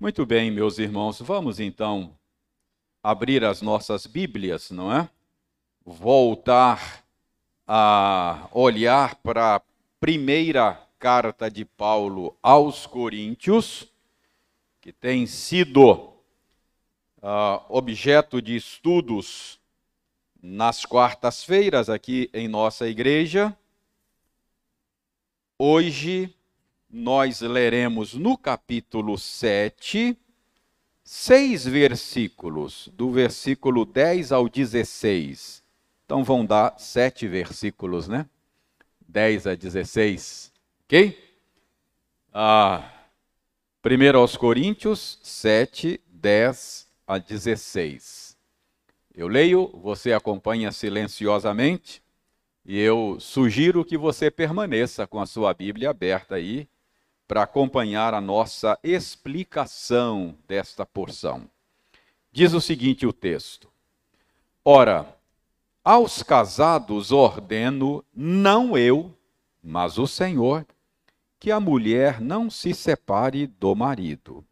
Muito bem, meus irmãos, vamos então abrir as nossas Bíblias, não é? Voltar a olhar para a primeira carta de Paulo aos Coríntios, que tem sido uh, objeto de estudos nas quartas-feiras aqui em nossa igreja. Hoje nós leremos no capítulo 7, seis versículos, do versículo 10 ao 16. Então vão dar sete versículos, né? 10 a 16, ok? Ah, primeiro aos Coríntios 7, 10 a 16. Eu leio, você acompanha silenciosamente, e eu sugiro que você permaneça com a sua Bíblia aberta aí para acompanhar a nossa explicação desta porção. Diz o seguinte o texto: Ora, aos casados ordeno, não eu, mas o Senhor, que a mulher não se separe do marido.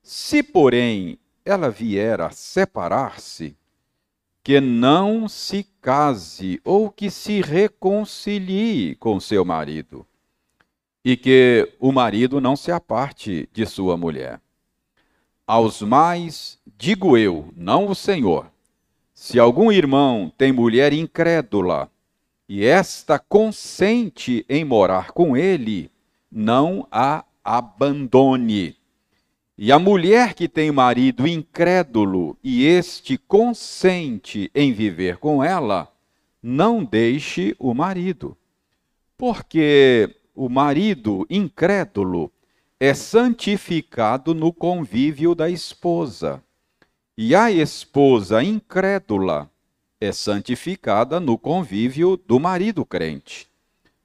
Se, porém, ela vier a separar-se, que não se case ou que se reconcilie com seu marido e que o marido não se aparte de sua mulher. Aos mais, digo eu, não o Senhor, se algum irmão tem mulher incrédula e esta consente em morar com ele, não a abandone. E a mulher que tem marido incrédulo e este consente em viver com ela, não deixe o marido. Porque o marido incrédulo é santificado no convívio da esposa, e a esposa incrédula é santificada no convívio do marido crente.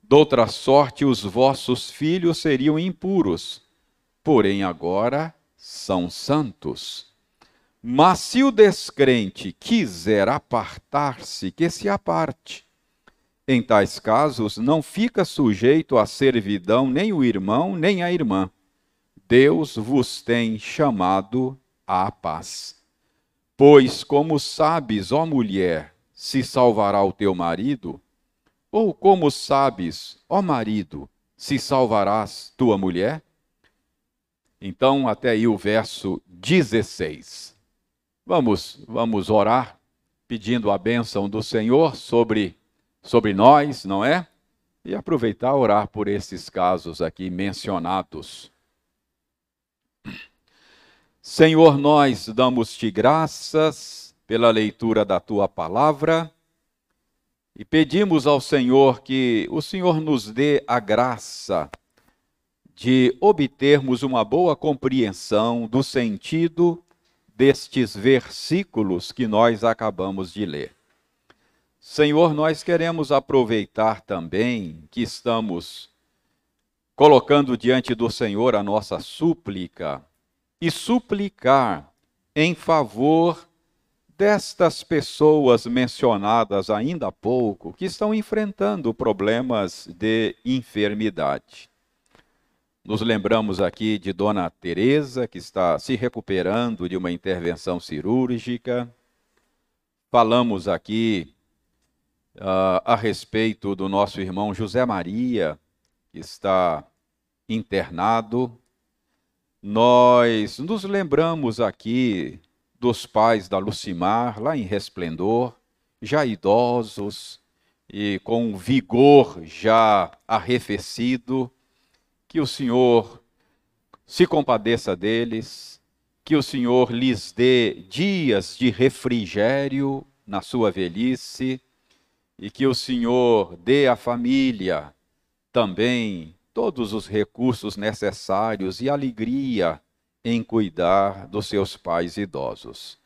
Doutra sorte, os vossos filhos seriam impuros, porém agora são santos. Mas se o descrente quiser apartar-se, que se aparte. Em tais casos, não fica sujeito à servidão nem o irmão, nem a irmã. Deus vos tem chamado à paz. Pois, como sabes, ó mulher, se salvará o teu marido? Ou como sabes, ó marido, se salvarás tua mulher? Então, até aí o verso 16. Vamos, vamos orar, pedindo a bênção do Senhor sobre sobre nós, não é? E aproveitar orar por esses casos aqui mencionados. Senhor, nós damos-te graças pela leitura da tua palavra e pedimos ao Senhor que o Senhor nos dê a graça de obtermos uma boa compreensão do sentido destes versículos que nós acabamos de ler. Senhor, nós queremos aproveitar também que estamos colocando diante do Senhor a nossa súplica e suplicar em favor destas pessoas mencionadas ainda há pouco, que estão enfrentando problemas de enfermidade. Nos lembramos aqui de Dona Teresa, que está se recuperando de uma intervenção cirúrgica. Falamos aqui uh, a respeito do nosso irmão José Maria, que está internado. Nós nos lembramos aqui dos pais da Lucimar, lá em Resplendor, já idosos e com vigor já arrefecido, que o Senhor se compadeça deles, que o Senhor lhes dê dias de refrigério na sua velhice e que o Senhor dê à família também todos os recursos necessários e alegria em cuidar dos seus pais idosos.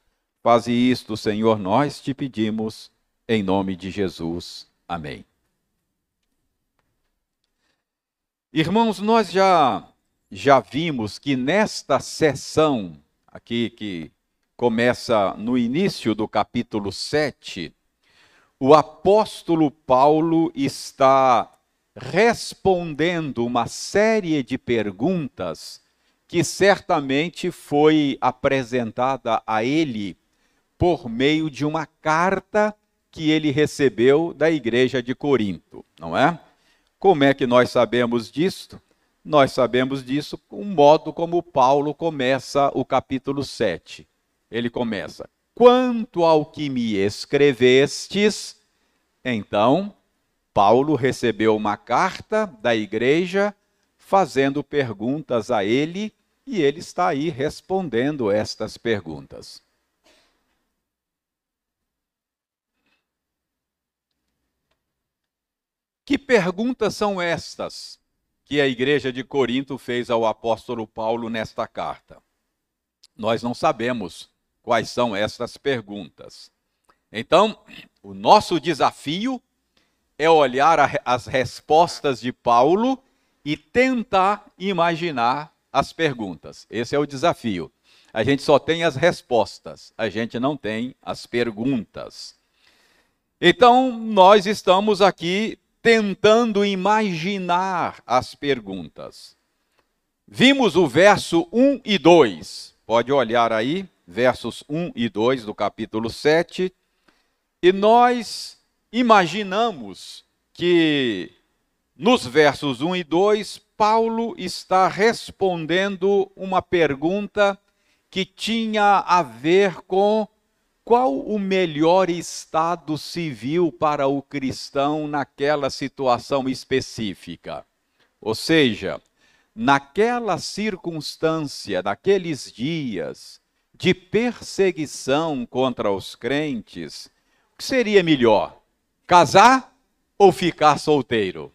Faze isto, Senhor, nós te pedimos, em nome de Jesus. Amém. Irmãos, nós já já vimos que nesta sessão aqui que começa no início do capítulo 7, o apóstolo Paulo está respondendo uma série de perguntas que certamente foi apresentada a ele por meio de uma carta que ele recebeu da igreja de Corinto, não é? Como é que nós sabemos disto? Nós sabemos disso com o modo como Paulo começa o capítulo 7. Ele começa: Quanto ao que me escrevestes, então, Paulo recebeu uma carta da igreja fazendo perguntas a ele e ele está aí respondendo estas perguntas. Que perguntas são estas que a igreja de Corinto fez ao apóstolo Paulo nesta carta? Nós não sabemos quais são estas perguntas. Então, o nosso desafio é olhar a, as respostas de Paulo e tentar imaginar as perguntas. Esse é o desafio. A gente só tem as respostas, a gente não tem as perguntas. Então, nós estamos aqui tentando imaginar as perguntas. Vimos o verso 1 e 2. Pode olhar aí, versos 1 e 2 do capítulo 7. E nós imaginamos que nos versos 1 e 2, Paulo está respondendo uma pergunta que tinha a ver com qual o melhor estado civil para o cristão naquela situação específica? Ou seja, naquela circunstância, naqueles dias de perseguição contra os crentes, o que seria melhor? Casar ou ficar solteiro?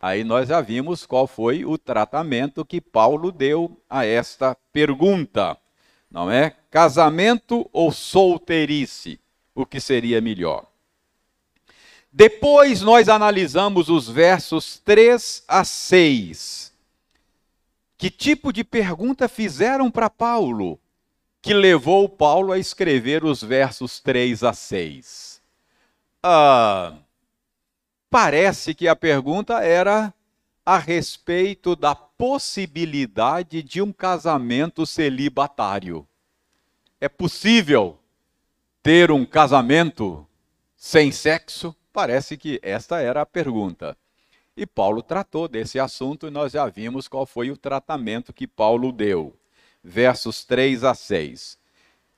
Aí nós já vimos qual foi o tratamento que Paulo deu a esta pergunta não é? Casamento ou solteirice, o que seria melhor? Depois nós analisamos os versos 3 a 6. Que tipo de pergunta fizeram para Paulo que levou Paulo a escrever os versos 3 a 6? Ah, parece que a pergunta era a respeito da possibilidade de um casamento celibatário. É possível ter um casamento sem sexo? Parece que esta era a pergunta. E Paulo tratou desse assunto e nós já vimos qual foi o tratamento que Paulo deu. Versos 3 a 6.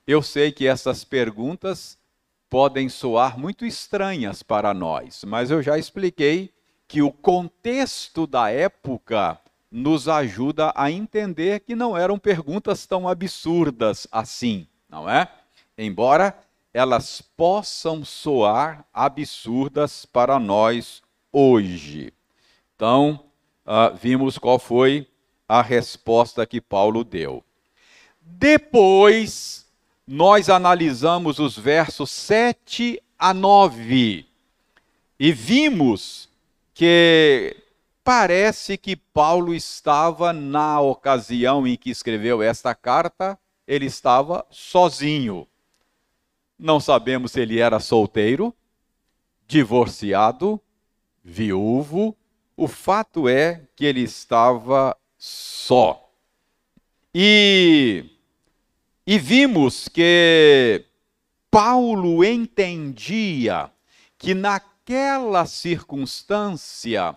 Eu sei que essas perguntas podem soar muito estranhas para nós, mas eu já expliquei que o contexto da época nos ajuda a entender que não eram perguntas tão absurdas assim, não é? Embora elas possam soar absurdas para nós hoje. Então, uh, vimos qual foi a resposta que Paulo deu. Depois, nós analisamos os versos 7 a 9 e vimos que parece que Paulo estava, na ocasião em que escreveu esta carta, ele estava sozinho. Não sabemos se ele era solteiro, divorciado, viúvo. O fato é que ele estava só. E, e vimos que Paulo entendia que na naquela circunstância,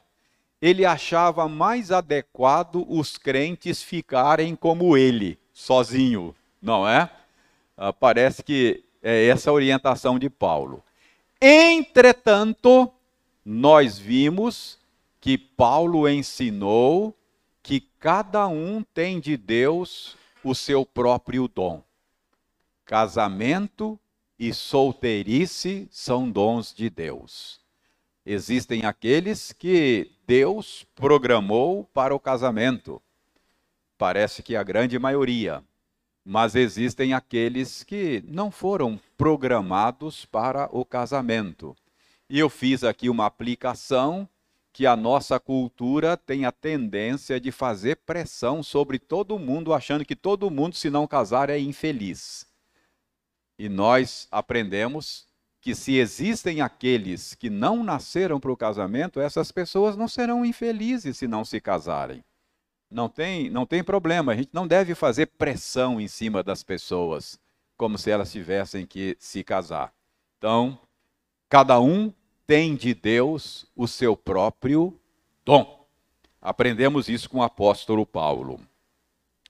ele achava mais adequado os crentes ficarem como ele, sozinho, não é? Ah, parece que é essa a orientação de Paulo. Entretanto, nós vimos que Paulo ensinou que cada um tem de Deus o seu próprio dom. Casamento e solteirice são dons de Deus. Existem aqueles que Deus programou para o casamento. Parece que a grande maioria. Mas existem aqueles que não foram programados para o casamento. E eu fiz aqui uma aplicação que a nossa cultura tem a tendência de fazer pressão sobre todo mundo, achando que todo mundo, se não casar, é infeliz. E nós aprendemos que se existem aqueles que não nasceram para o casamento, essas pessoas não serão infelizes se não se casarem. Não tem, não tem problema, a gente não deve fazer pressão em cima das pessoas, como se elas tivessem que se casar. Então, cada um tem de Deus o seu próprio dom. Aprendemos isso com o apóstolo Paulo.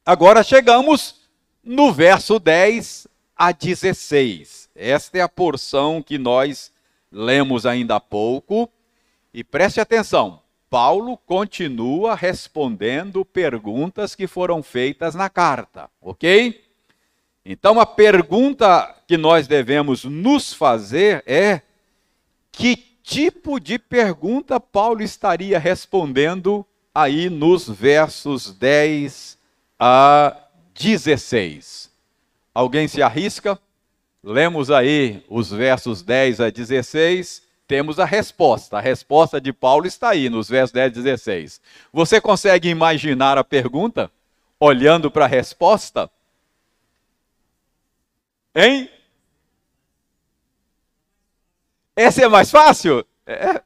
Agora chegamos no verso 10 a 16. Esta é a porção que nós lemos ainda há pouco. E preste atenção, Paulo continua respondendo perguntas que foram feitas na carta, ok? Então a pergunta que nós devemos nos fazer é: que tipo de pergunta Paulo estaria respondendo aí nos versos 10 a 16? Alguém se arrisca? Lemos aí os versos 10 a 16, temos a resposta. A resposta de Paulo está aí nos versos 10 a 16. Você consegue imaginar a pergunta olhando para a resposta? Hein? Essa é mais fácil? É.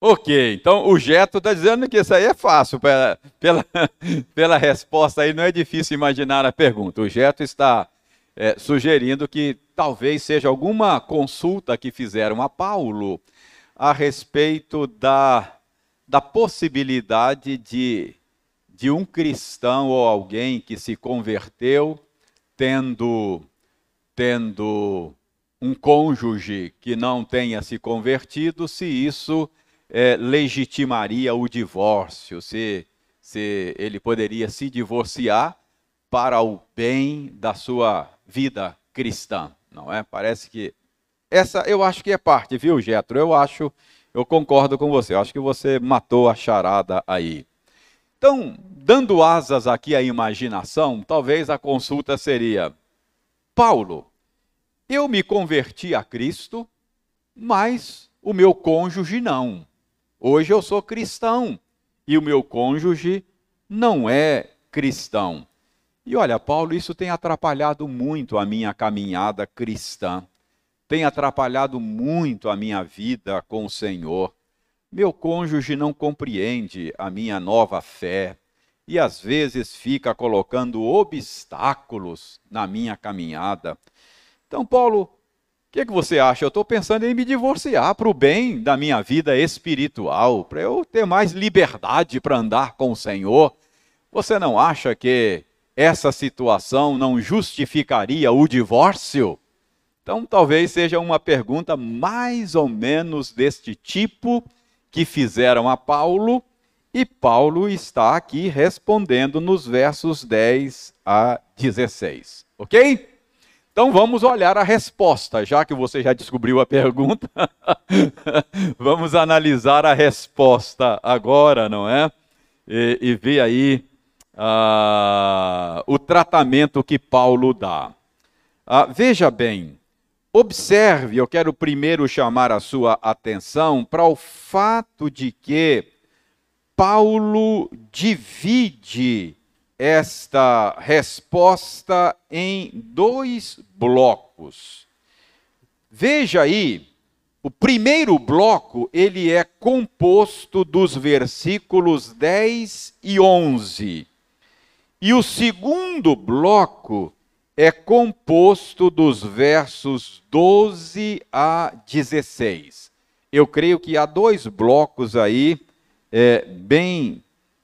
Ok, então o Geto está dizendo que isso aí é fácil, pela, pela, pela resposta aí não é difícil imaginar a pergunta. O Geto está é, sugerindo que talvez seja alguma consulta que fizeram a Paulo a respeito da, da possibilidade de, de um cristão ou alguém que se converteu tendo, tendo um cônjuge que não tenha se convertido, se isso é, legitimaria o divórcio, se, se ele poderia se divorciar para o bem da sua vida cristã, não é? Parece que essa eu acho que é parte, viu, Getro? Eu acho, eu concordo com você. Eu acho que você matou a charada aí. Então, dando asas aqui à imaginação, talvez a consulta seria: Paulo, eu me converti a Cristo, mas o meu cônjuge não. Hoje eu sou cristão e o meu cônjuge não é cristão. E olha, Paulo, isso tem atrapalhado muito a minha caminhada cristã, tem atrapalhado muito a minha vida com o Senhor. Meu cônjuge não compreende a minha nova fé e às vezes fica colocando obstáculos na minha caminhada. Então, Paulo, o que, que você acha? Eu estou pensando em me divorciar para o bem da minha vida espiritual, para eu ter mais liberdade para andar com o Senhor. Você não acha que essa situação não justificaria o divórcio? Então, talvez seja uma pergunta mais ou menos deste tipo que fizeram a Paulo, e Paulo está aqui respondendo nos versos 10 a 16. Ok? Então vamos olhar a resposta, já que você já descobriu a pergunta, vamos analisar a resposta agora, não é? E, e ver aí uh, o tratamento que Paulo dá. Uh, veja bem, observe, eu quero primeiro chamar a sua atenção para o fato de que Paulo divide esta resposta em dois blocos. Veja aí, o primeiro bloco, ele é composto dos versículos 10 e 11. E o segundo bloco é composto dos versos 12 a 16. Eu creio que há dois blocos aí é, bem,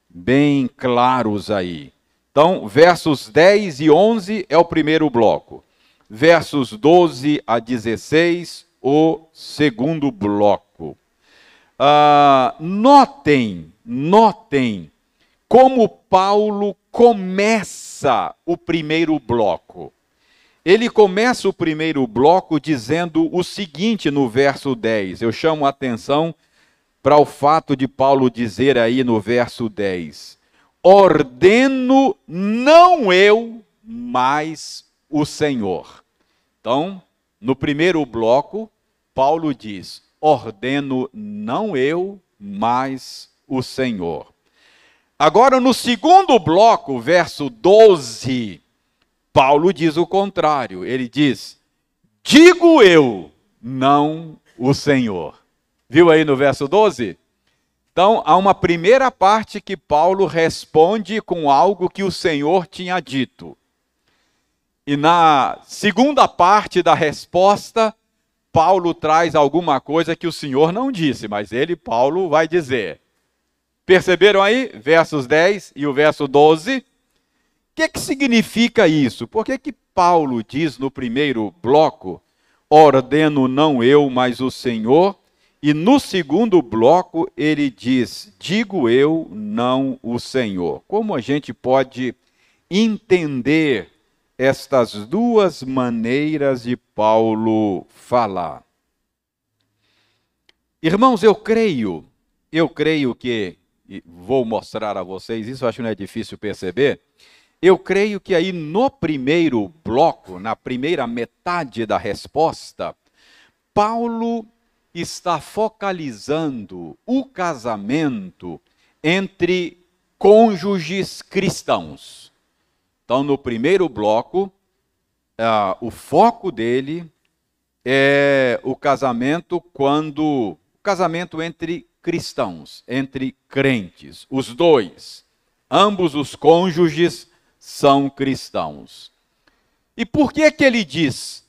bem claros aí. Então, versos 10 e 11 é o primeiro bloco. Versos 12 a 16, o segundo bloco. Ah, notem, notem como Paulo começa o primeiro bloco. Ele começa o primeiro bloco dizendo o seguinte no verso 10. Eu chamo a atenção para o fato de Paulo dizer aí no verso 10: ordeno não eu, mas o Senhor. Então, no primeiro bloco, Paulo diz: ordeno não eu, mas o Senhor. Agora, no segundo bloco, verso 12, Paulo diz o contrário. Ele diz: Digo eu, não o Senhor. Viu aí no verso 12? Então, há uma primeira parte que Paulo responde com algo que o Senhor tinha dito. E na segunda parte da resposta, Paulo traz alguma coisa que o Senhor não disse, mas ele, Paulo, vai dizer. Perceberam aí? Versos 10 e o verso 12. O que, que significa isso? Por que, que Paulo diz no primeiro bloco, ordeno não eu, mas o Senhor? E no segundo bloco ele diz, digo eu, não o Senhor. Como a gente pode entender estas duas maneiras de Paulo falar? Irmãos, eu creio, eu creio que e vou mostrar a vocês, isso acho que não é difícil perceber. Eu creio que aí no primeiro bloco, na primeira metade da resposta, Paulo está focalizando o casamento entre cônjuges cristãos. Então, no primeiro bloco, uh, o foco dele é o casamento quando o casamento entre cristãos, entre crentes, os dois, ambos os cônjuges são cristãos. E por que que ele diz: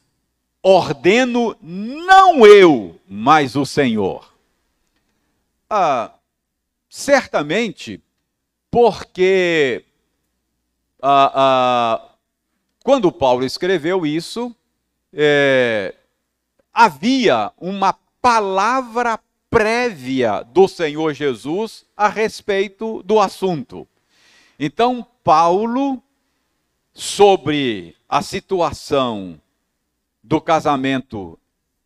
ordeno não eu, mas o Senhor? Ah, certamente porque ah, ah, quando Paulo escreveu isso, é, havia uma palavra prévia do Senhor Jesus a respeito do assunto. Então, Paulo, sobre a situação do casamento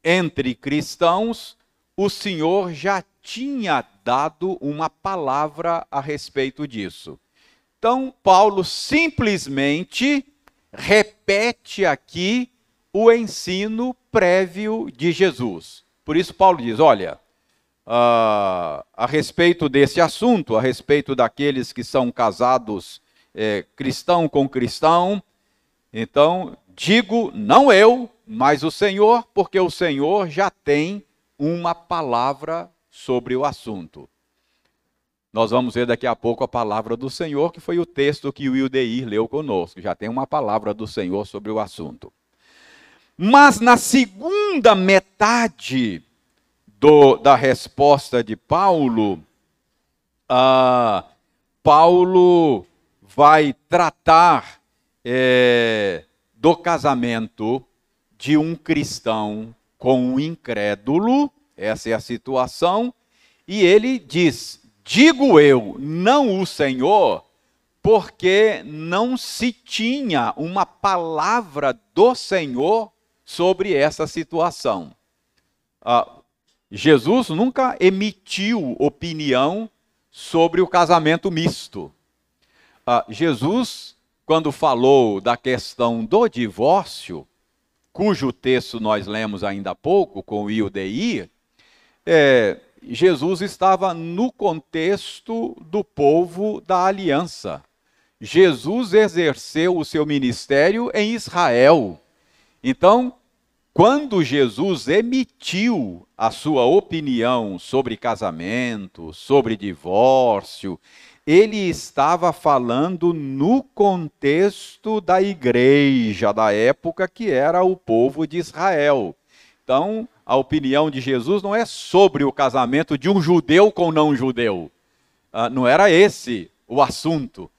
entre cristãos, o Senhor já tinha dado uma palavra a respeito disso. Então, Paulo simplesmente repete aqui o ensino prévio de Jesus. Por isso, Paulo diz: olha, uh, a respeito desse assunto, a respeito daqueles que são casados é, cristão com cristão. Então, digo, não eu, mas o Senhor, porque o Senhor já tem uma palavra sobre o assunto. Nós vamos ver daqui a pouco a palavra do Senhor, que foi o texto que o Ildeir leu conosco. Já tem uma palavra do Senhor sobre o assunto. Mas na segunda metade do, da resposta de Paulo, ah, Paulo vai tratar é, do casamento de um cristão com um incrédulo, essa é a situação, e ele diz: Digo eu, não o Senhor, porque não se tinha uma palavra do Senhor sobre essa situação. Ah, Jesus nunca emitiu opinião sobre o casamento misto. Ah, Jesus, quando falou da questão do divórcio, cujo texto nós lemos ainda há pouco com o Ildeir, é, Jesus estava no contexto do povo da aliança. Jesus exerceu o seu ministério em Israel. Então, quando Jesus emitiu a sua opinião sobre casamento, sobre divórcio, ele estava falando no contexto da igreja da época, que era o povo de Israel. Então, a opinião de Jesus não é sobre o casamento de um judeu com não judeu. Ah, não era esse o assunto.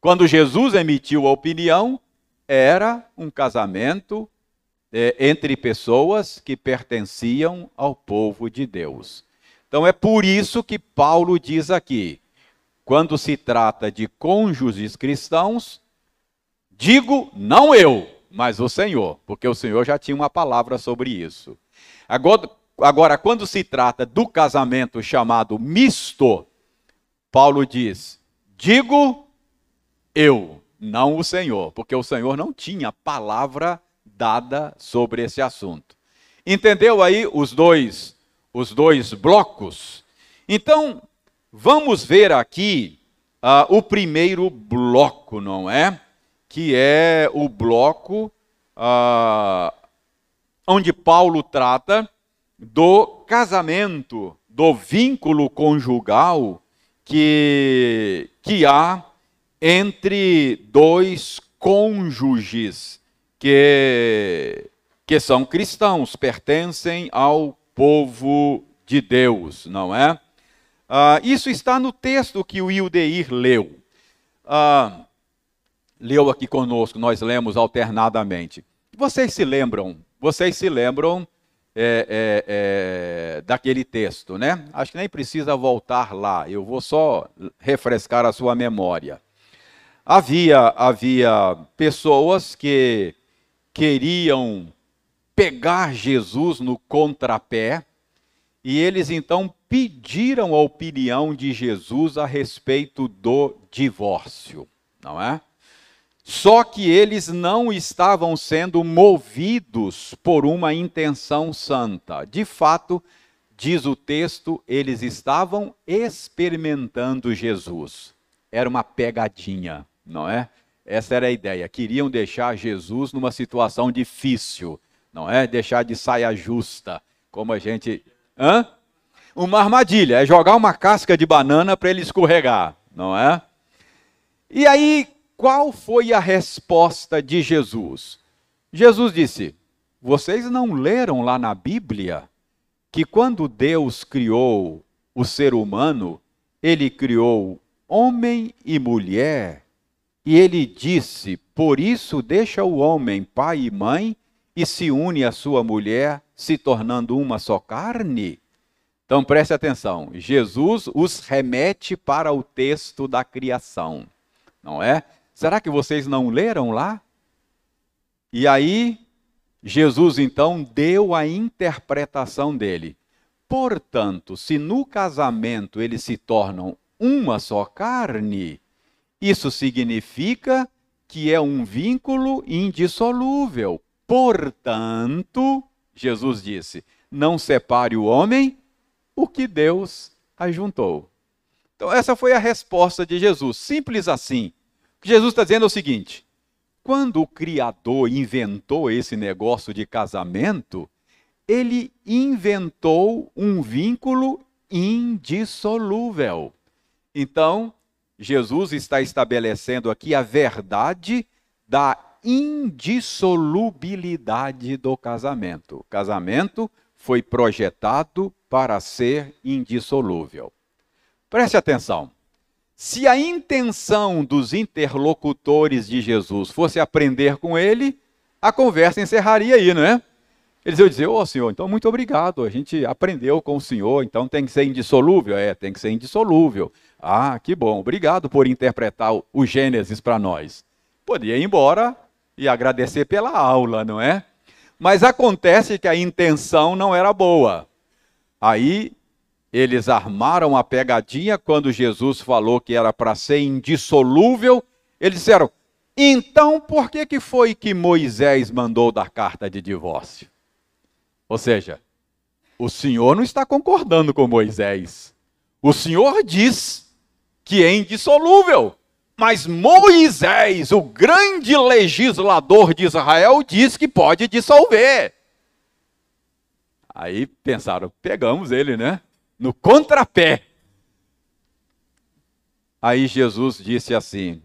Quando Jesus emitiu a opinião, era um casamento é, entre pessoas que pertenciam ao povo de Deus. Então é por isso que Paulo diz aqui: quando se trata de cônjuges cristãos, digo não eu, mas o Senhor, porque o Senhor já tinha uma palavra sobre isso. Agora, agora quando se trata do casamento chamado misto, Paulo diz: digo eu, não o Senhor, porque o Senhor não tinha palavra dada sobre esse assunto. Entendeu aí os dois os dois blocos? Então, vamos ver aqui uh, o primeiro bloco, não é? Que é o bloco uh, onde Paulo trata do casamento, do vínculo conjugal que, que há entre dois cônjuges que, que são cristãos, pertencem ao povo de Deus, não é? Uh, isso está no texto que o Ildeir leu. Uh, leu aqui conosco, nós lemos alternadamente. Vocês se lembram? Vocês se lembram é, é, é, daquele texto, né? Acho que nem precisa voltar lá. Eu vou só refrescar a sua memória. Havia havia pessoas que queriam pegar Jesus no contrapé e eles então pediram a opinião de Jesus a respeito do divórcio, não é? Só que eles não estavam sendo movidos por uma intenção santa. De fato, diz o texto, eles estavam experimentando Jesus. Era uma pegadinha, não é? Essa era a ideia. Queriam deixar Jesus numa situação difícil, não é? Deixar de saia justa, como a gente. Hã? uma armadilha, é jogar uma casca de banana para ele escorregar, não é? E aí, qual foi a resposta de Jesus? Jesus disse: Vocês não leram lá na Bíblia que quando Deus criou o ser humano, ele criou homem e mulher, e ele disse: Por isso deixa o homem pai e mãe e se une à sua mulher, se tornando uma só carne? Então preste atenção, Jesus os remete para o texto da criação, não é? Será que vocês não leram lá? E aí, Jesus então deu a interpretação dele. Portanto, se no casamento eles se tornam uma só carne, isso significa que é um vínculo indissolúvel. Portanto, Jesus disse: não separe o homem o que Deus ajuntou. Então, essa foi a resposta de Jesus. Simples assim. O que Jesus está dizendo é o seguinte: quando o Criador inventou esse negócio de casamento, ele inventou um vínculo indissolúvel. Então, Jesus está estabelecendo aqui a verdade da indissolubilidade do casamento. O casamento foi projetado para ser indissolúvel. Preste atenção. Se a intenção dos interlocutores de Jesus fosse aprender com ele, a conversa encerraria aí, não é? Eles iam dizer, ô oh, senhor, então muito obrigado, a gente aprendeu com o senhor, então tem que ser indissolúvel? É, tem que ser indissolúvel. Ah, que bom, obrigado por interpretar o Gênesis para nós. Podia ir embora e agradecer pela aula, não é? Mas acontece que a intenção não era boa. Aí eles armaram a pegadinha quando Jesus falou que era para ser indissolúvel. Eles disseram: então por que, que foi que Moisés mandou dar carta de divórcio? Ou seja, o Senhor não está concordando com Moisés. O Senhor diz que é indissolúvel. Mas Moisés, o grande legislador de Israel, diz que pode dissolver. Aí pensaram, pegamos ele, né? No contrapé. Aí Jesus disse assim: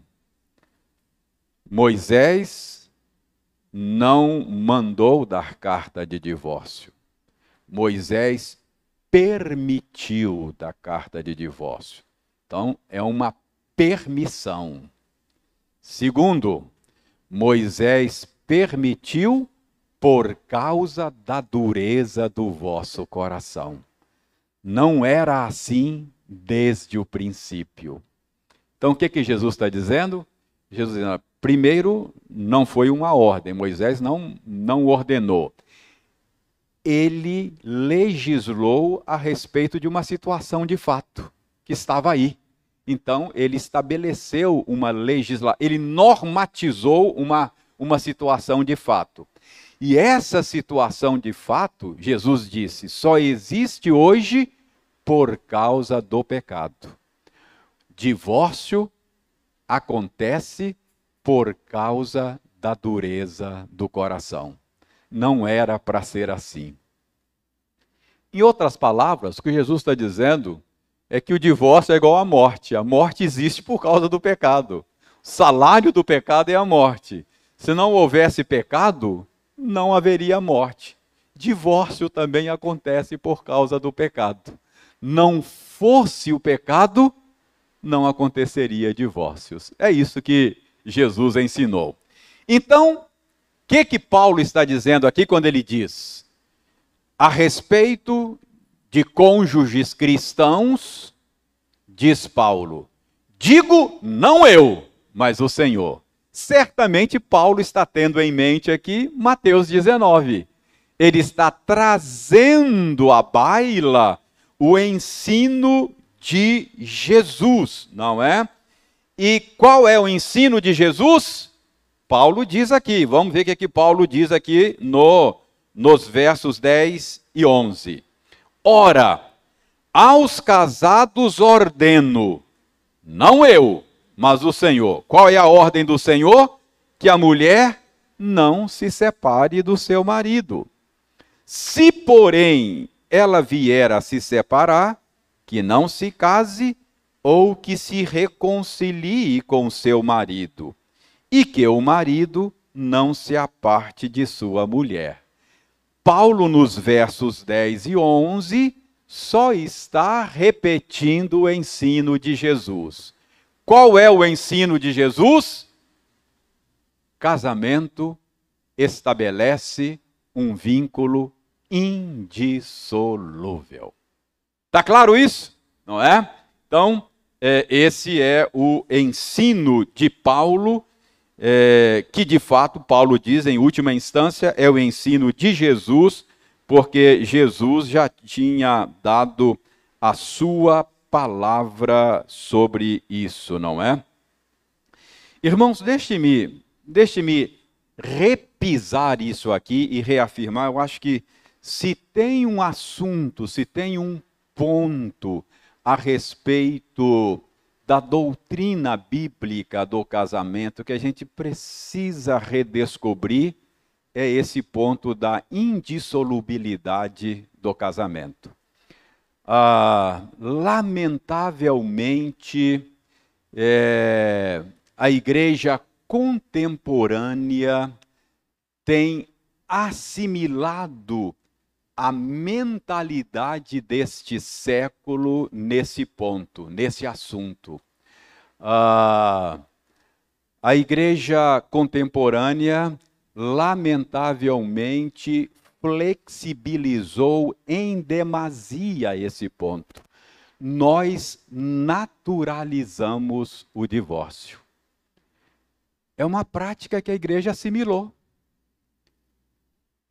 Moisés não mandou dar carta de divórcio. Moisés permitiu dar carta de divórcio. Então, é uma permissão. Segundo, Moisés permitiu por causa da dureza do vosso coração. Não era assim desde o princípio. Então, o que, que Jesus está dizendo? Jesus dizendo, primeiro, não foi uma ordem, Moisés não, não ordenou. Ele legislou a respeito de uma situação de fato que estava aí. Então, ele estabeleceu uma legislação, ele normatizou uma, uma situação de fato. E essa situação de fato, Jesus disse, só existe hoje por causa do pecado. divórcio acontece por causa da dureza do coração. Não era para ser assim. Em outras palavras, o que Jesus está dizendo é que o divórcio é igual à morte. A morte existe por causa do pecado. O salário do pecado é a morte. Se não houvesse pecado, não haveria morte. Divórcio também acontece por causa do pecado. Não fosse o pecado, não aconteceria divórcios. É isso que Jesus ensinou. Então, o que que Paulo está dizendo aqui quando ele diz a respeito de cônjuges cristãos, diz Paulo: digo não eu, mas o Senhor. Certamente Paulo está tendo em mente aqui Mateus 19. Ele está trazendo à baila o ensino de Jesus, não é? E qual é o ensino de Jesus? Paulo diz aqui, vamos ver o que, é que Paulo diz aqui no, nos versos 10 e 11. Ora, aos casados ordeno, não eu, mas o Senhor. Qual é a ordem do Senhor? Que a mulher não se separe do seu marido. Se, porém, ela vier a se separar, que não se case ou que se reconcilie com seu marido, e que o marido não se aparte de sua mulher. Paulo, nos versos 10 e 11, só está repetindo o ensino de Jesus. Qual é o ensino de Jesus? Casamento estabelece um vínculo indissolúvel. Tá claro isso? Não é? Então, é, esse é o ensino de Paulo, é, que de fato Paulo diz, em última instância, é o ensino de Jesus, porque Jesus já tinha dado a sua palavra sobre isso, não é? Irmãos, deixe-me deixe-me repisar isso aqui e reafirmar. Eu acho que se tem um assunto, se tem um ponto a respeito da doutrina bíblica do casamento que a gente precisa redescobrir, é esse ponto da indissolubilidade do casamento. Ah, lamentavelmente, é, a igreja contemporânea tem assimilado a mentalidade deste século nesse ponto, nesse assunto. Ah, a igreja contemporânea, lamentavelmente, flexibilizou em demasia esse ponto. Nós naturalizamos o divórcio. É uma prática que a igreja assimilou.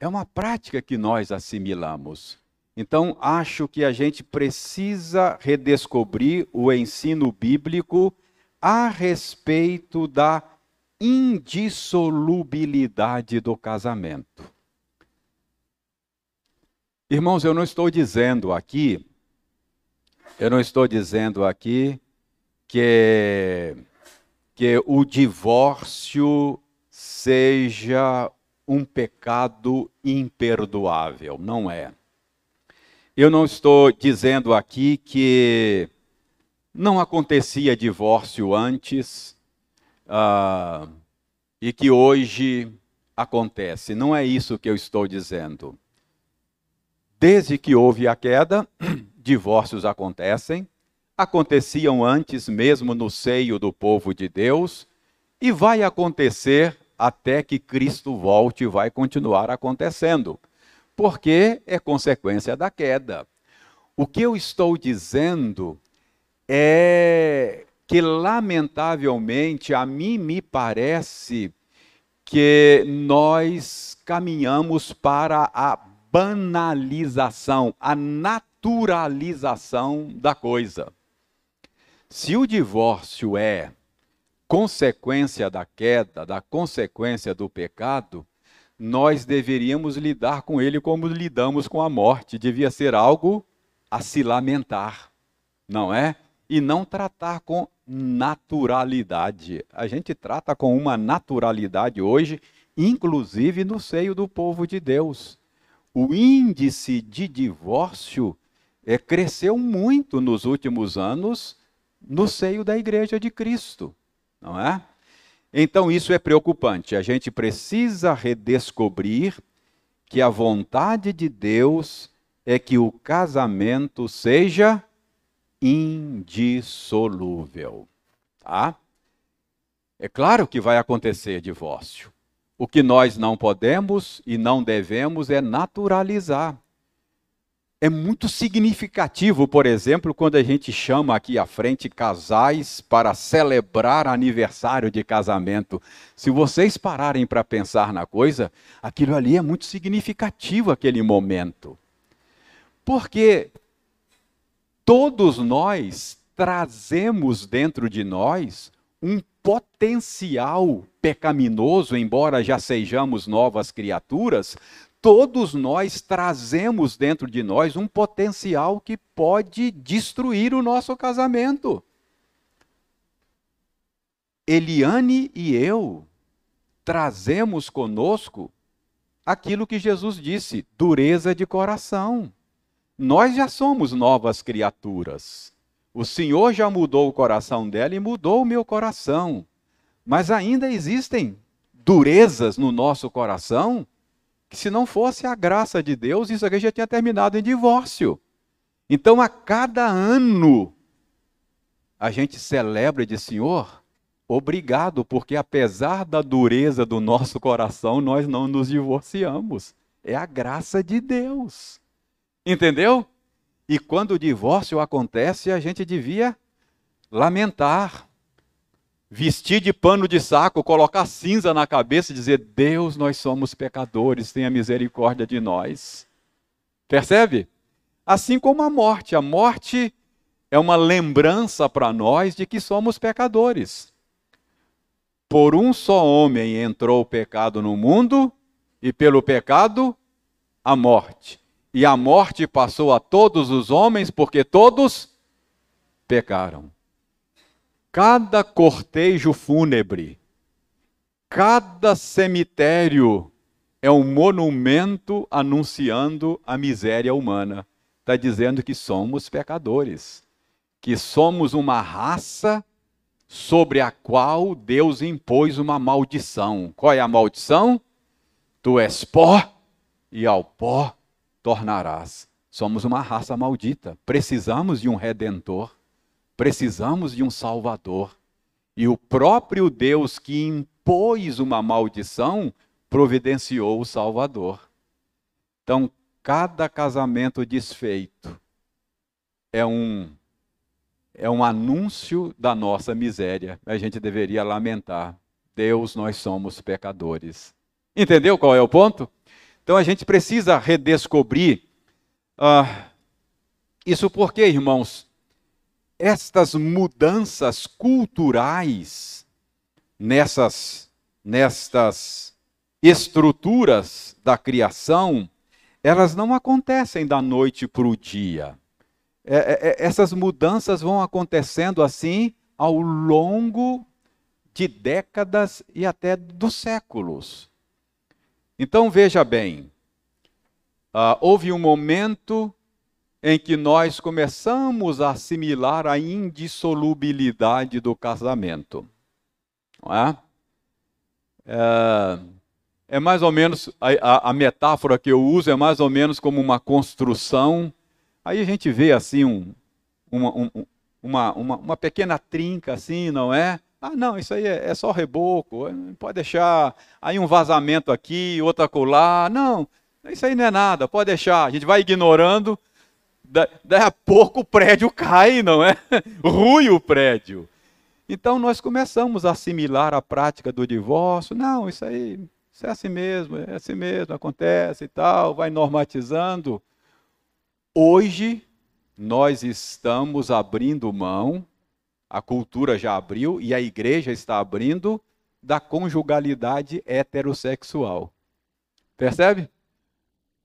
É uma prática que nós assimilamos. Então, acho que a gente precisa redescobrir o ensino bíblico a respeito da indissolubilidade do casamento. Irmãos, eu não estou dizendo aqui, eu não estou dizendo aqui que, que o divórcio seja um pecado imperdoável. Não é. Eu não estou dizendo aqui que não acontecia divórcio antes uh, e que hoje acontece. Não é isso que eu estou dizendo. Desde que houve a queda, divórcios acontecem, aconteciam antes mesmo no seio do povo de Deus, e vai acontecer até que Cristo volte vai continuar acontecendo, porque é consequência da queda. O que eu estou dizendo é que, lamentavelmente, a mim me parece que nós caminhamos para a banalização, a naturalização da coisa. Se o divórcio é consequência da queda, da consequência do pecado, nós deveríamos lidar com ele como lidamos com a morte. Devia ser algo a se lamentar, não é? E não tratar com naturalidade. A gente trata com uma naturalidade hoje, inclusive no seio do povo de Deus. O índice de divórcio é, cresceu muito nos últimos anos no seio da Igreja de Cristo, não é? Então isso é preocupante. A gente precisa redescobrir que a vontade de Deus é que o casamento seja indissolúvel, tá? É claro que vai acontecer divórcio. O que nós não podemos e não devemos é naturalizar. É muito significativo, por exemplo, quando a gente chama aqui à frente casais para celebrar aniversário de casamento. Se vocês pararem para pensar na coisa, aquilo ali é muito significativo, aquele momento. Porque todos nós trazemos dentro de nós um potencial pecaminoso, embora já sejamos novas criaturas, todos nós trazemos dentro de nós um potencial que pode destruir o nosso casamento. Eliane e eu trazemos conosco aquilo que Jesus disse: dureza de coração. Nós já somos novas criaturas. O Senhor já mudou o coração dela e mudou o meu coração. Mas ainda existem durezas no nosso coração se não fosse a graça de Deus, isso aqui já tinha terminado em divórcio. Então, a cada ano, a gente celebra e diz, Senhor, obrigado, porque apesar da dureza do nosso coração, nós não nos divorciamos. É a graça de Deus. Entendeu? E quando o divórcio acontece, a gente devia lamentar, vestir de pano de saco, colocar cinza na cabeça e dizer: Deus, nós somos pecadores, tenha misericórdia de nós. Percebe? Assim como a morte. A morte é uma lembrança para nós de que somos pecadores. Por um só homem entrou o pecado no mundo, e pelo pecado, a morte. E a morte passou a todos os homens, porque todos pecaram. Cada cortejo fúnebre, cada cemitério é um monumento anunciando a miséria humana. Está dizendo que somos pecadores, que somos uma raça sobre a qual Deus impôs uma maldição. Qual é a maldição? Tu és pó e ao pó tornarás. Somos uma raça maldita, precisamos de um redentor. Precisamos de um Salvador. E o próprio Deus que impôs uma maldição providenciou o Salvador. Então, cada casamento desfeito é um é um anúncio da nossa miséria. A gente deveria lamentar. Deus, nós somos pecadores. Entendeu qual é o ponto? Então a gente precisa redescobrir uh, isso porque, irmãos, estas mudanças culturais nessas, nestas estruturas da criação, elas não acontecem da noite para o dia. É, é, é, essas mudanças vão acontecendo assim ao longo de décadas e até dos séculos. Então veja bem, uh, houve um momento em que nós começamos a assimilar a indissolubilidade do casamento. É? É, é mais ou menos, a, a, metáfora que eu uso é mais ou menos como uma construção. Aí a gente vê assim um, uma, um, uma, uma, uma, pequena trinca assim, não é? Ah, não, isso aí é, é só reboco, pode deixar. Aí um vazamento aqui, outro acolá. Não, isso aí não é nada, pode deixar. A gente vai ignorando daí a pouco o prédio cai, não é? Rui o prédio. Então nós começamos a assimilar a prática do divórcio. Não, isso aí, isso é assim mesmo, é assim mesmo, acontece e tal, vai normatizando. Hoje nós estamos abrindo mão, a cultura já abriu e a igreja está abrindo da conjugalidade heterossexual. Percebe?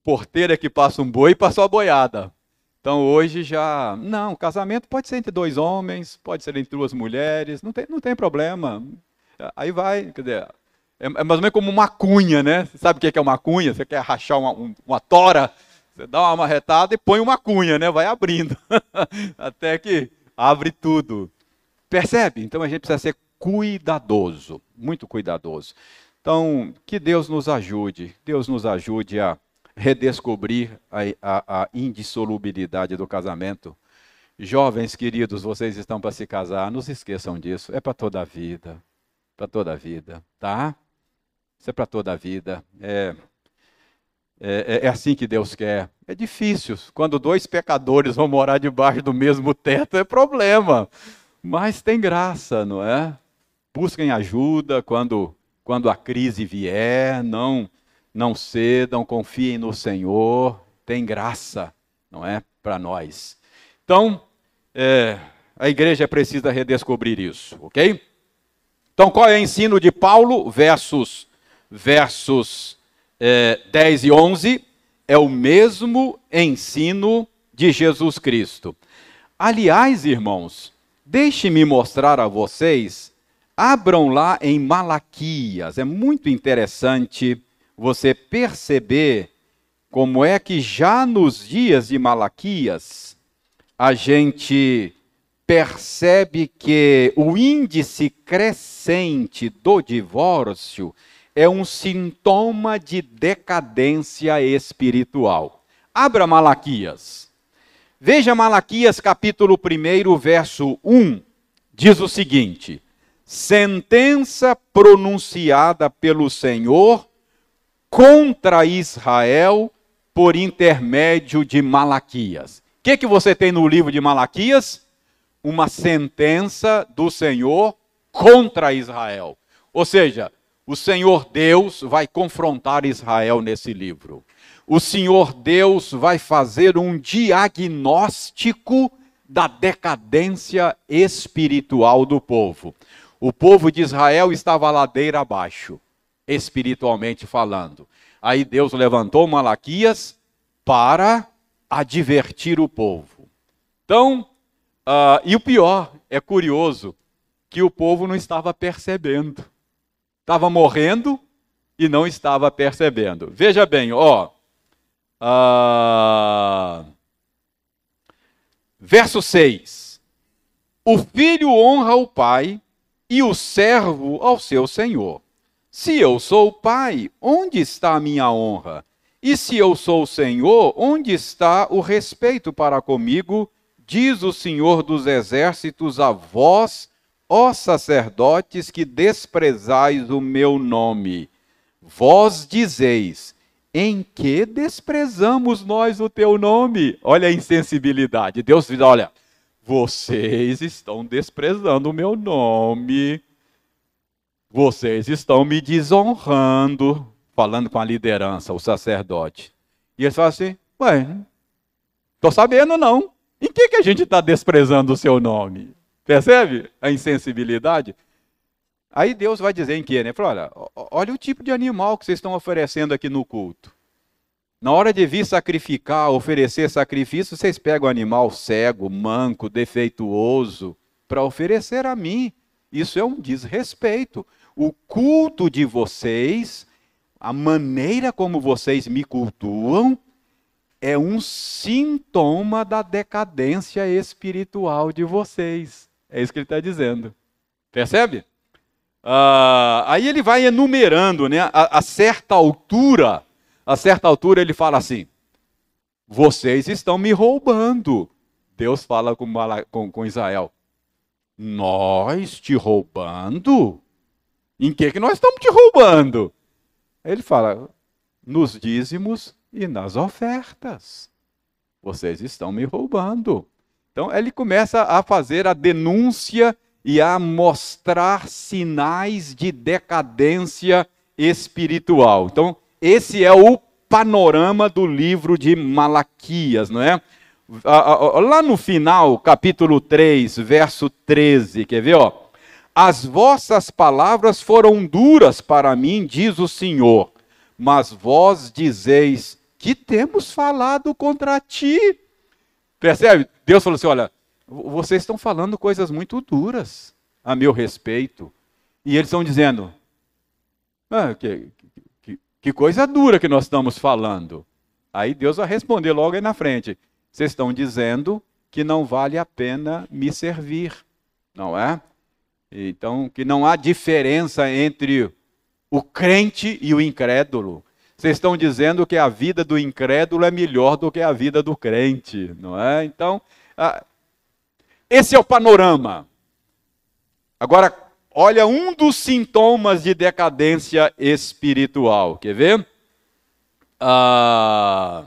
Porteira que passa um boi, passou a boiada. Então hoje já. Não, casamento pode ser entre dois homens, pode ser entre duas mulheres, não tem, não tem problema. Aí vai, quer dizer, é, é mais ou menos como uma cunha, né? Você sabe o que é uma cunha? Você quer rachar uma, uma tora, você dá uma marretada e põe uma cunha, né? Vai abrindo. Até que abre tudo. Percebe? Então a gente precisa ser cuidadoso, muito cuidadoso. Então, que Deus nos ajude, Deus nos ajude a redescobrir a, a, a indissolubilidade do casamento. Jovens queridos, vocês estão para se casar, não se esqueçam disso, é para toda a vida, para toda a vida, tá? Isso é para toda a vida. É, é, é, assim que Deus quer. É difícil. Quando dois pecadores vão morar debaixo do mesmo teto, é problema. Mas tem graça, não é? Busquem ajuda quando, quando a crise vier. Não, não cedam, confiem no Senhor. Tem graça, não é? Para nós. Então, é, a igreja precisa redescobrir isso, ok? Então, qual é o ensino de Paulo? Versos versos é, 10 e 11, é o mesmo ensino de Jesus Cristo. Aliás, irmãos, deixe-me mostrar a vocês, abram lá em Malaquias, é muito interessante você perceber como é que já nos dias de Malaquias a gente percebe que o índice crescente do divórcio é um sintoma de decadência espiritual. Abra Malaquias. Veja Malaquias capítulo 1, verso 1, diz o seguinte: Sentença pronunciada pelo Senhor contra Israel por intermédio de Malaquias. O que, que você tem no livro de Malaquias? Uma sentença do Senhor contra Israel. Ou seja, o Senhor Deus vai confrontar Israel nesse livro. O Senhor Deus vai fazer um diagnóstico da decadência espiritual do povo. O povo de Israel estava ladeira abaixo, espiritualmente falando. Aí Deus levantou Malaquias para advertir o povo. Então, uh, e o pior, é curioso, que o povo não estava percebendo estava morrendo e não estava percebendo. Veja bem, ó. Uh, verso 6. O filho honra o pai e o servo ao seu senhor. Se eu sou o pai, onde está a minha honra? E se eu sou o senhor, onde está o respeito para comigo? Diz o Senhor dos exércitos a vós Ó sacerdotes que desprezais o meu nome, vós dizeis: em que desprezamos nós o teu nome? Olha a insensibilidade. Deus diz: olha, vocês estão desprezando o meu nome, vocês estão me desonrando, falando com a liderança, o sacerdote. E eles falam assim: ué, estou sabendo não. Em que, que a gente está desprezando o seu nome? Percebe a insensibilidade? Aí Deus vai dizer em que, né? Fala, olha, olha o tipo de animal que vocês estão oferecendo aqui no culto. Na hora de vir sacrificar, oferecer sacrifício, vocês pegam o animal cego, manco, defeituoso, para oferecer a mim. Isso é um desrespeito. O culto de vocês, a maneira como vocês me cultuam, é um sintoma da decadência espiritual de vocês. É isso que ele está dizendo. Percebe? Ah, aí ele vai enumerando, né? A, a, certa altura, a certa altura ele fala assim: vocês estão me roubando. Deus fala com, com, com Israel: nós te roubando? Em que que nós estamos te roubando? Ele fala: nos dízimos e nas ofertas. Vocês estão me roubando. Então ele começa a fazer a denúncia e a mostrar sinais de decadência espiritual. Então, esse é o panorama do livro de Malaquias, não é? Lá no final, capítulo 3, verso 13, quer ver? Ó? As vossas palavras foram duras para mim, diz o Senhor, mas vós dizeis que temos falado contra ti Percebe? Deus falou assim: olha, vocês estão falando coisas muito duras a meu respeito. E eles estão dizendo: ah, que, que, que coisa dura que nós estamos falando. Aí Deus vai responder logo aí na frente: vocês estão dizendo que não vale a pena me servir, não é? Então, que não há diferença entre o crente e o incrédulo. Vocês estão dizendo que a vida do incrédulo é melhor do que a vida do crente, não é? Então, esse é o panorama. Agora, olha um dos sintomas de decadência espiritual. Quer ver? Ah,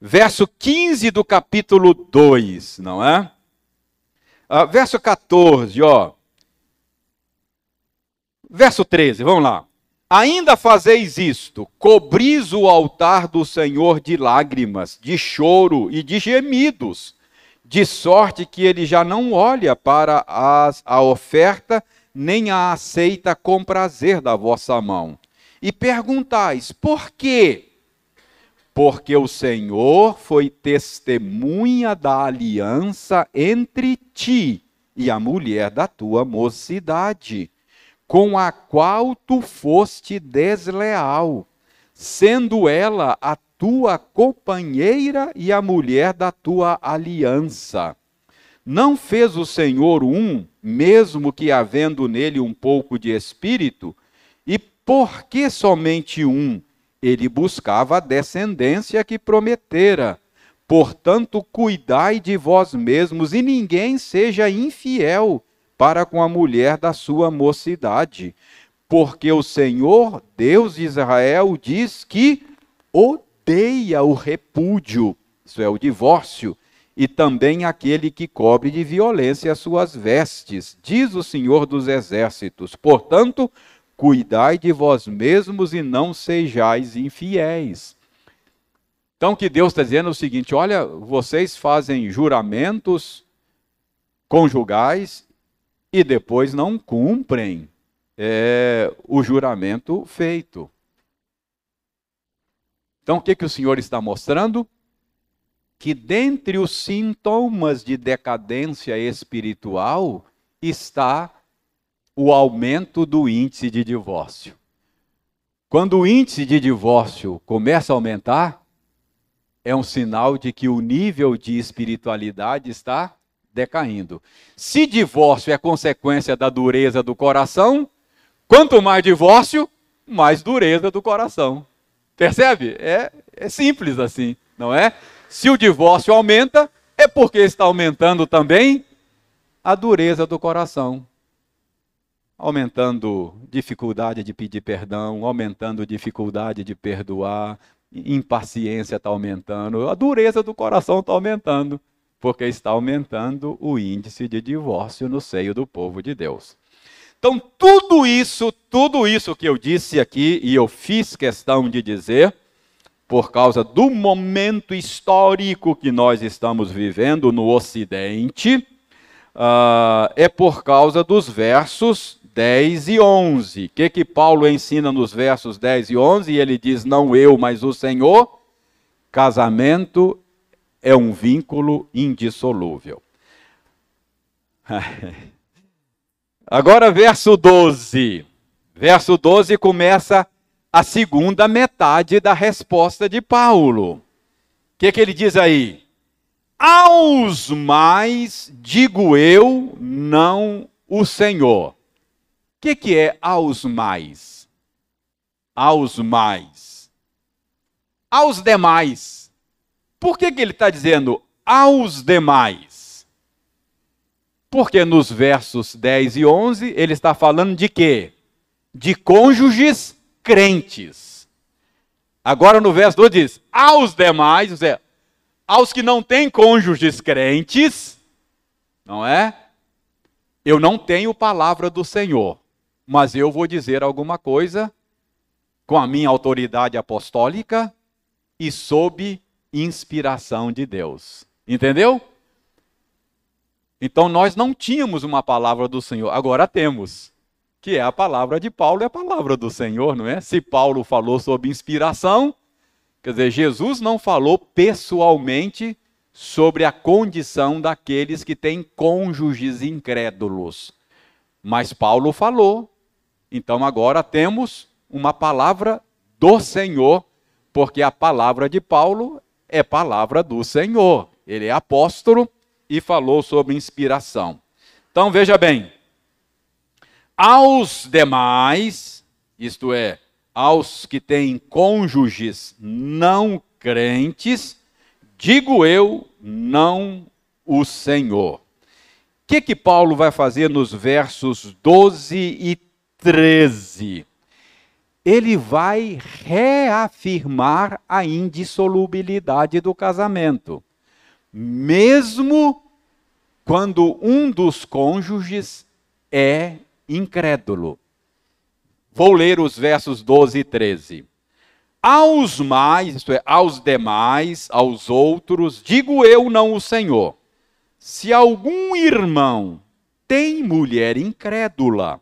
verso 15 do capítulo 2, não é? Ah, verso 14, ó. Verso 13, vamos lá. Ainda fazeis isto: cobris o altar do Senhor de lágrimas, de choro e de gemidos, de sorte que ele já não olha para as, a oferta, nem a aceita com prazer da vossa mão. E perguntais: por quê? Porque o Senhor foi testemunha da aliança entre ti e a mulher da tua mocidade com a qual tu foste desleal, sendo ela a tua companheira e a mulher da tua aliança. Não fez o Senhor um, mesmo que havendo nele um pouco de espírito? E por que somente um? Ele buscava a descendência que prometera. Portanto, cuidai de vós mesmos e ninguém seja infiel para com a mulher da sua mocidade, porque o Senhor, Deus de Israel, diz que odeia o repúdio, isso é, o divórcio, e também aquele que cobre de violência as suas vestes, diz o Senhor dos exércitos. Portanto, cuidai de vós mesmos e não sejais infiéis. Então, o que Deus está dizendo é o seguinte: olha, vocês fazem juramentos conjugais e depois não cumprem é, o juramento feito. Então, o que, que o Senhor está mostrando? Que dentre os sintomas de decadência espiritual está o aumento do índice de divórcio. Quando o índice de divórcio começa a aumentar, é um sinal de que o nível de espiritualidade está decaindo. Se divórcio é consequência da dureza do coração, quanto mais divórcio, mais dureza do coração. Percebe? É, é simples assim, não é? Se o divórcio aumenta, é porque está aumentando também a dureza do coração. Aumentando dificuldade de pedir perdão, aumentando dificuldade de perdoar, impaciência está aumentando, a dureza do coração está aumentando porque está aumentando o índice de divórcio no seio do povo de Deus. Então, tudo isso, tudo isso que eu disse aqui, e eu fiz questão de dizer, por causa do momento histórico que nós estamos vivendo no Ocidente, uh, é por causa dos versos 10 e 11. O que, que Paulo ensina nos versos 10 e 11? Ele diz: Não eu, mas o Senhor. Casamento é um vínculo indissolúvel. Agora, verso 12. Verso 12 começa a segunda metade da resposta de Paulo. O que, que ele diz aí? Aos mais digo eu, não o Senhor. Que, que é aos mais? Aos mais. Aos demais por que, que ele está dizendo aos demais? Porque nos versos 10 e 11 ele está falando de quê? De cônjuges crentes. Agora no verso 12 diz: aos demais, ou seja, aos que não têm cônjuges crentes, não é? Eu não tenho palavra do Senhor, mas eu vou dizer alguma coisa com a minha autoridade apostólica e sob inspiração de Deus. Entendeu? Então nós não tínhamos uma palavra do Senhor, agora temos. Que é a palavra de Paulo, é a palavra do Senhor, não é? Se Paulo falou sob inspiração, Quer dizer, Jesus não falou pessoalmente sobre a condição daqueles que têm cônjuges incrédulos. Mas Paulo falou. Então agora temos uma palavra do Senhor, porque a palavra de Paulo é palavra do Senhor. Ele é apóstolo e falou sobre inspiração. Então veja bem, aos demais, isto é, aos que têm cônjuges não crentes, digo eu, não o Senhor. O que, que Paulo vai fazer nos versos 12 e 13? Ele vai reafirmar a indissolubilidade do casamento, mesmo quando um dos cônjuges é incrédulo. Vou ler os versos 12 e 13. Aos mais, isto é, aos demais, aos outros, digo eu, não o Senhor. Se algum irmão tem mulher incrédula,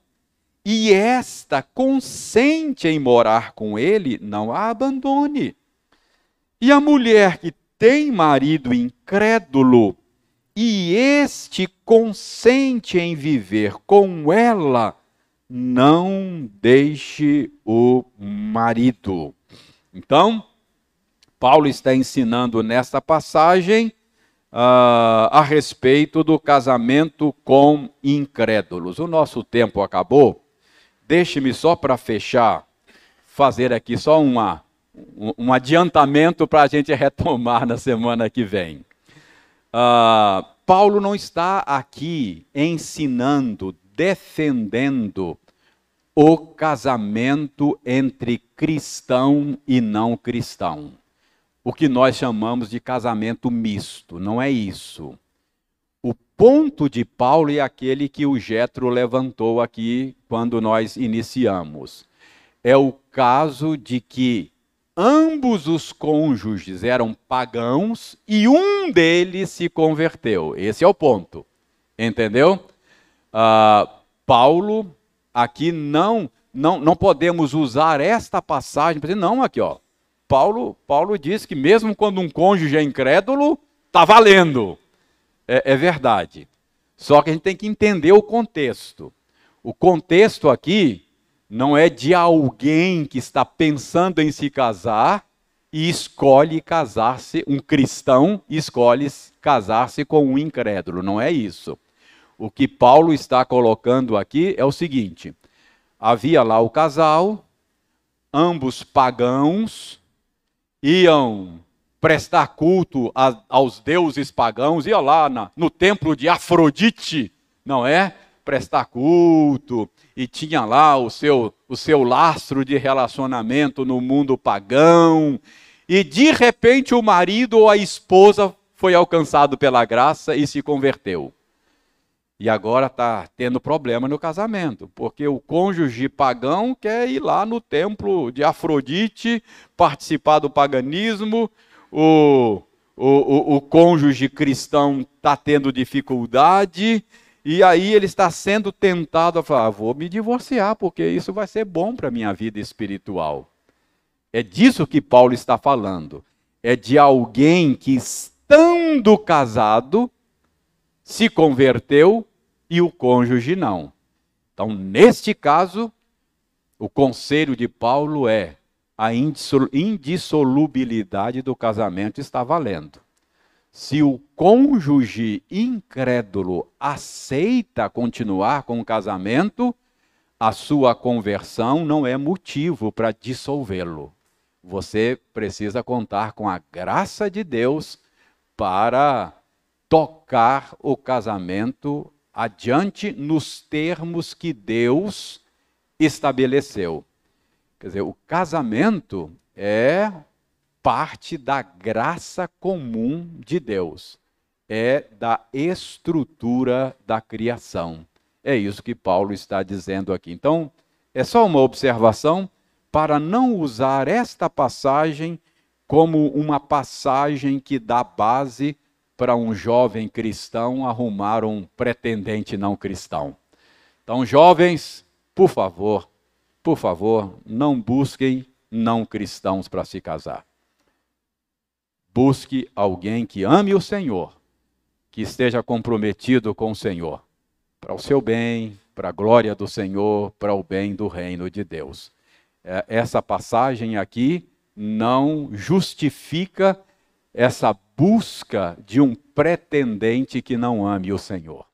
e esta consente em morar com ele, não a abandone. E a mulher que tem marido incrédulo, e este consente em viver com ela, não deixe o marido. Então, Paulo está ensinando nesta passagem uh, a respeito do casamento com incrédulos. O nosso tempo acabou. Deixe-me só para fechar, fazer aqui só uma, um adiantamento para a gente retomar na semana que vem. Uh, Paulo não está aqui ensinando, defendendo o casamento entre cristão e não cristão. O que nós chamamos de casamento misto, não é isso. Ponto de Paulo é aquele que o Jetro levantou aqui quando nós iniciamos. É o caso de que ambos os cônjuges eram pagãos e um deles se converteu. Esse é o ponto. Entendeu? Uh, Paulo aqui não não não podemos usar esta passagem para dizer não aqui ó. Paulo Paulo diz que mesmo quando um cônjuge é incrédulo está valendo. É, é verdade. Só que a gente tem que entender o contexto. O contexto aqui não é de alguém que está pensando em se casar e escolhe casar-se, um cristão escolhe casar-se com um incrédulo. Não é isso. O que Paulo está colocando aqui é o seguinte: havia lá o casal, ambos pagãos, iam prestar culto a, aos deuses pagãos, ia lá na, no templo de Afrodite, não é? Prestar culto, e tinha lá o seu, o seu lastro de relacionamento no mundo pagão, e de repente o marido ou a esposa foi alcançado pela graça e se converteu. E agora está tendo problema no casamento, porque o cônjuge pagão quer ir lá no templo de Afrodite, participar do paganismo, o, o, o, o cônjuge cristão está tendo dificuldade, e aí ele está sendo tentado a falar: ah, vou me divorciar, porque isso vai ser bom para a minha vida espiritual. É disso que Paulo está falando. É de alguém que, estando casado, se converteu e o cônjuge não. Então, neste caso, o conselho de Paulo é: a indissolubilidade do casamento está valendo. Se o cônjuge incrédulo aceita continuar com o casamento, a sua conversão não é motivo para dissolvê-lo. Você precisa contar com a graça de Deus para tocar o casamento adiante nos termos que Deus estabeleceu. Quer dizer, o casamento é parte da graça comum de Deus, é da estrutura da criação. É isso que Paulo está dizendo aqui. Então, é só uma observação para não usar esta passagem como uma passagem que dá base para um jovem cristão arrumar um pretendente não cristão. Então, jovens, por favor, por favor, não busquem não cristãos para se casar. Busque alguém que ame o Senhor, que esteja comprometido com o Senhor, para o seu bem, para a glória do Senhor, para o bem do reino de Deus. É, essa passagem aqui não justifica essa busca de um pretendente que não ame o Senhor.